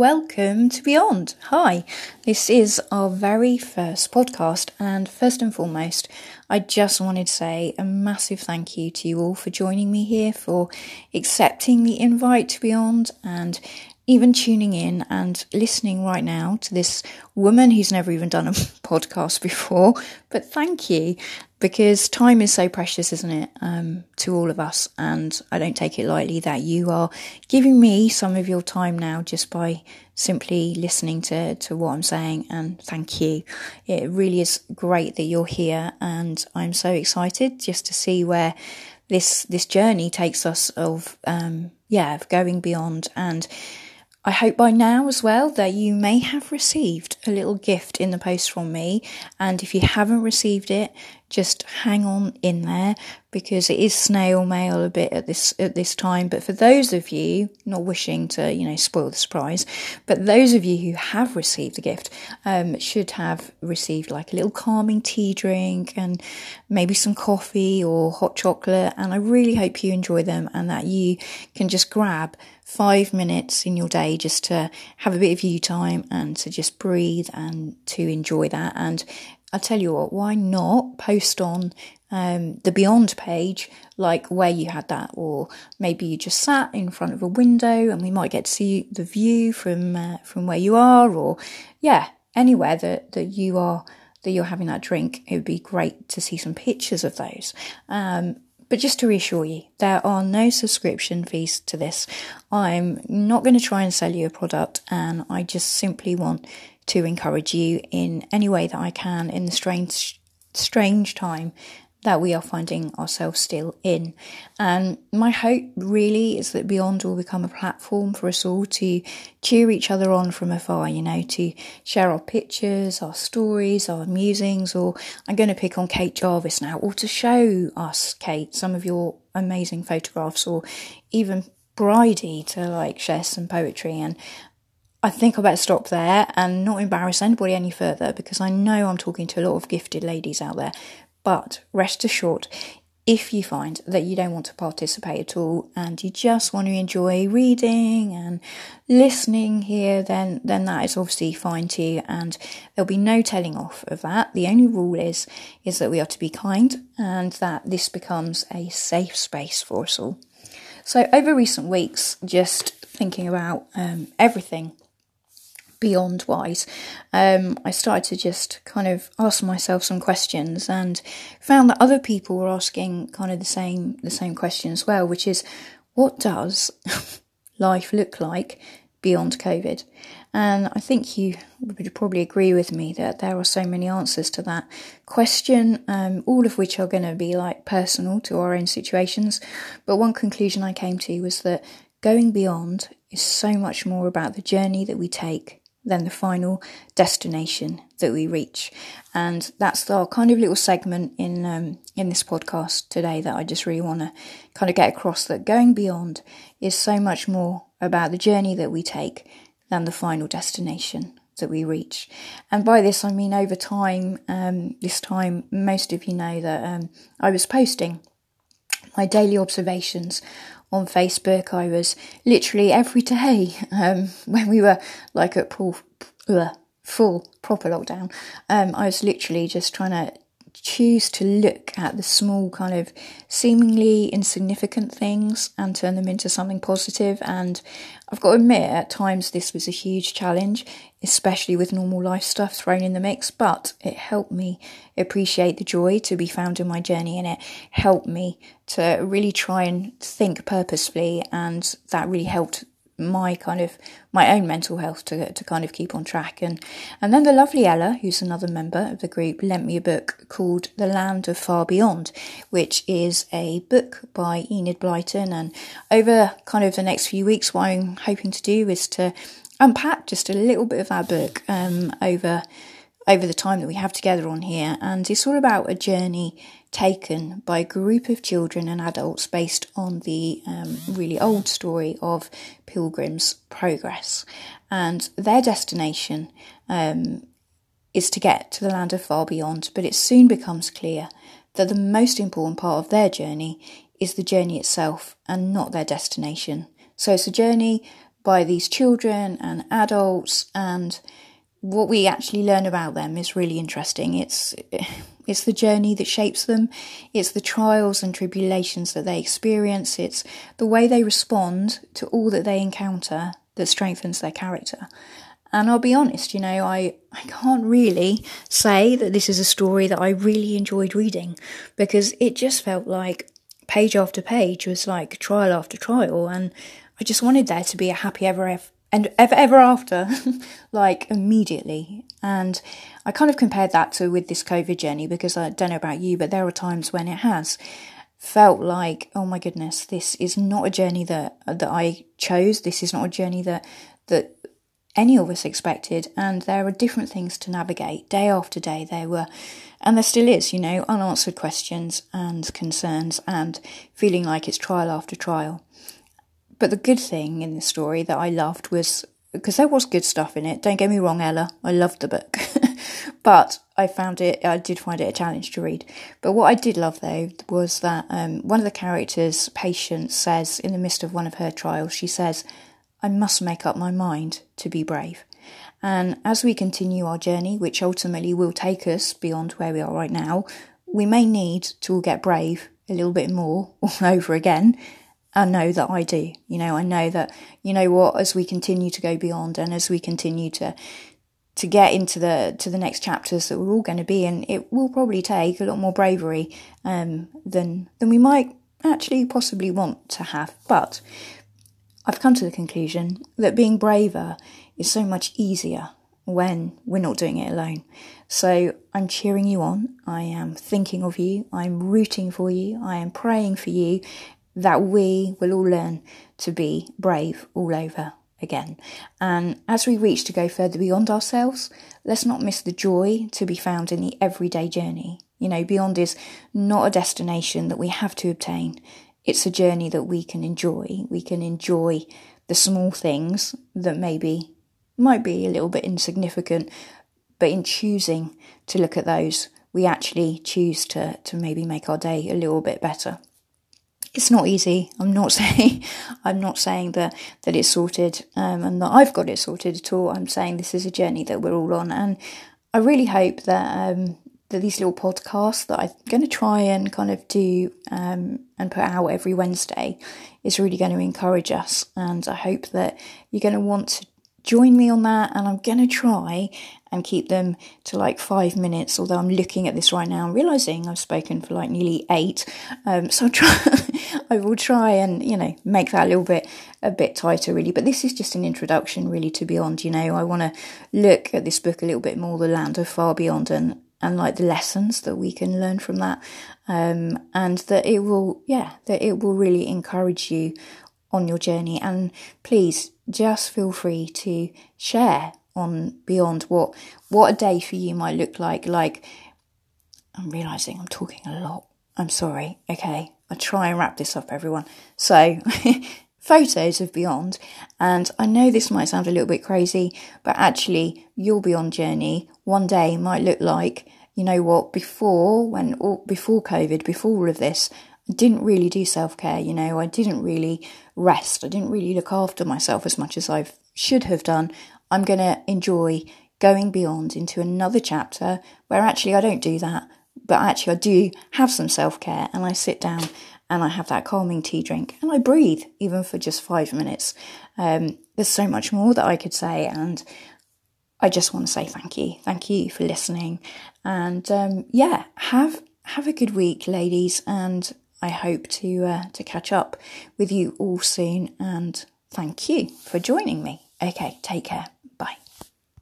welcome to Beyond. Hi, this is our very first podcast, and first and foremost, I just wanted to say a massive thank you to you all for joining me here, for accepting the invite to Beyond, and even tuning in and listening right now to this woman who's never even done a podcast before. But thank you because time is so precious, isn't it, um, to all of us? And I don't take it lightly that you are giving me some of your time now just by simply listening to, to what I'm saying. And thank you. It really is great that you're here. And I'm so excited just to see where this, this journey takes us of, um, yeah, of going beyond and, I hope by now as well that you may have received a little gift in the post from me. And if you haven't received it, just hang on in there because it is snail mail a bit at this at this time. But for those of you not wishing to, you know, spoil the surprise, but those of you who have received the gift um, should have received like a little calming tea drink and maybe some coffee or hot chocolate. And I really hope you enjoy them and that you can just grab five minutes in your day just to have a bit of you time and to just breathe and to enjoy that. And I tell you what, why not post on um, the Beyond page, like where you had that, or maybe you just sat in front of a window and we might get to see the view from uh, from where you are, or yeah, anywhere that that you are that you're having that drink. It would be great to see some pictures of those. Um, but just to reassure you, there are no subscription fees to this. I'm not going to try and sell you a product, and I just simply want to encourage you in any way that I can in the strange, strange time that we are finding ourselves still in. And my hope really is that Beyond will become a platform for us all to cheer each other on from afar, you know, to share our pictures, our stories, our musings, or I'm going to pick on Kate Jarvis now, or to show us, Kate, some of your amazing photographs, or even Bridie to like share some poetry. And I think I better stop there and not embarrass anybody any further because I know I'm talking to a lot of gifted ladies out there but rest assured, if you find that you don't want to participate at all and you just want to enjoy reading and listening here, then then that is obviously fine too, and there'll be no telling off of that. The only rule is is that we are to be kind and that this becomes a safe space for us all. So over recent weeks, just thinking about um, everything beyond wise, um, I started to just kind of ask myself some questions and found that other people were asking kind of the same the same question as well, which is what does life look like beyond COVID? And I think you would probably agree with me that there are so many answers to that question, um, all of which are going to be like personal to our own situations. But one conclusion I came to was that going beyond is so much more about the journey that we take than the final destination that we reach. And that's our kind of little segment in um, in this podcast today that I just really want to kind of get across that going beyond is so much more about the journey that we take than the final destination that we reach. And by this I mean over time. Um, this time, most of you know that um, I was posting my daily observations on Facebook. I was literally every day um, when we were like at full, full proper lockdown. Um, I was literally just trying to choose to look at the small kind of seemingly insignificant things and turn them into something positive. and I've got to admit at times this was a huge challenge especially with normal life stuff thrown in the mix but it helped me appreciate the joy to be found in my journey and it helped me to really try and think purposefully and that really helped my kind of my own mental health to to kind of keep on track. And and then the lovely Ella who's another member of the group lent me a book called The Land of Far Beyond which is a book by Enid Blyton. And over kind of the next few weeks what I'm hoping to do is to unpack just a little bit of that book um, over over the time that we have together on here. And it's all about a journey taken by a group of children and adults based on the um, really old story of Pilgrim's Progress. And their destination um, is to get to the land of far beyond, but it soon becomes clear that the most important part of their journey is the journey itself and not their destination. So it's a journey by these children and adults and what we actually learn about them is really interesting. It's it's the journey that shapes them. It's the trials and tribulations that they experience. It's the way they respond to all that they encounter that strengthens their character. And I'll be honest, you know, I, I can't really say that this is a story that I really enjoyed reading because it just felt like page after page was like trial after trial. And I just wanted there to be a happy ever, ever ever after, like immediately. And I kind of compared that to with this COVID journey because I don't know about you, but there are times when it has felt like, oh my goodness, this is not a journey that that I chose. This is not a journey that that any of us expected. And there are different things to navigate day after day. There were, and there still is, you know, unanswered questions and concerns, and feeling like it's trial after trial. But the good thing in the story that I loved was because there was good stuff in it. Don't get me wrong, Ella. I loved the book. but I found it, I did find it a challenge to read. But what I did love though was that um, one of the characters, Patience, says in the midst of one of her trials, she says, I must make up my mind to be brave. And as we continue our journey, which ultimately will take us beyond where we are right now, we may need to get brave a little bit more all over again I know that I do. You know, I know that, you know what, as we continue to go beyond and as we continue to to get into the to the next chapters that we're all going to be in, it will probably take a lot more bravery um, than than we might actually possibly want to have. But I've come to the conclusion that being braver is so much easier when we're not doing it alone. So I'm cheering you on. I am thinking of you. I'm rooting for you. I am praying for you that we will all learn to be brave all over again. And as we reach to go further beyond ourselves, let's not miss the joy to be found in the everyday journey. You know, beyond is not a destination that we have to obtain. It's a journey that we can enjoy. We can enjoy the small things that maybe might be a little bit insignificant, but in choosing to look at those, we actually choose to, to maybe make our day a little bit better it's not easy. I'm not saying I'm not saying that that it's sorted um, and that I've got it sorted at all. I'm saying this is a journey that we're all on, and I really hope that um, that these little podcasts that I'm going to try and kind of do um, and put out every Wednesday is really going to encourage us, and I hope that you're going to want to join me on that and I'm going to try and keep them to like five minutes although I'm looking at this right now and realizing I've spoken for like nearly eight. Um, so I'll try I will try and you know make that a little bit a bit tighter really. But this is just an introduction really to Beyond you know. I want to look at this book a little bit more the land of far beyond and and like the lessons that we can learn from that. Um, and that it will yeah that it will really encourage you on your journey. And please just feel free to share on beyond what what a day for you might look like. Like I'm realizing I'm talking a lot. I'm sorry. Okay, I'll try and wrap this up, everyone. So. photos of Beyond, and I know this might sound a little bit crazy, but actually, your Beyond journey one day might look like, you know what, before when all, before COVID, before all of this, didn't really do self care, you know, I didn't really rest, I didn't really look after myself as much as I should have done. I'm going to enjoy going beyond into another chapter where actually I don't do that, but actually I do have some self care and I sit down and I have that calming tea drink and I breathe even for just five minutes. Um, there's so much more that I could say, and I just want to say thank you. Thank you for listening. And um, yeah, have have a good week, ladies, and I hope to uh, to catch up with you all soon and thank you for joining me. Okay, take care.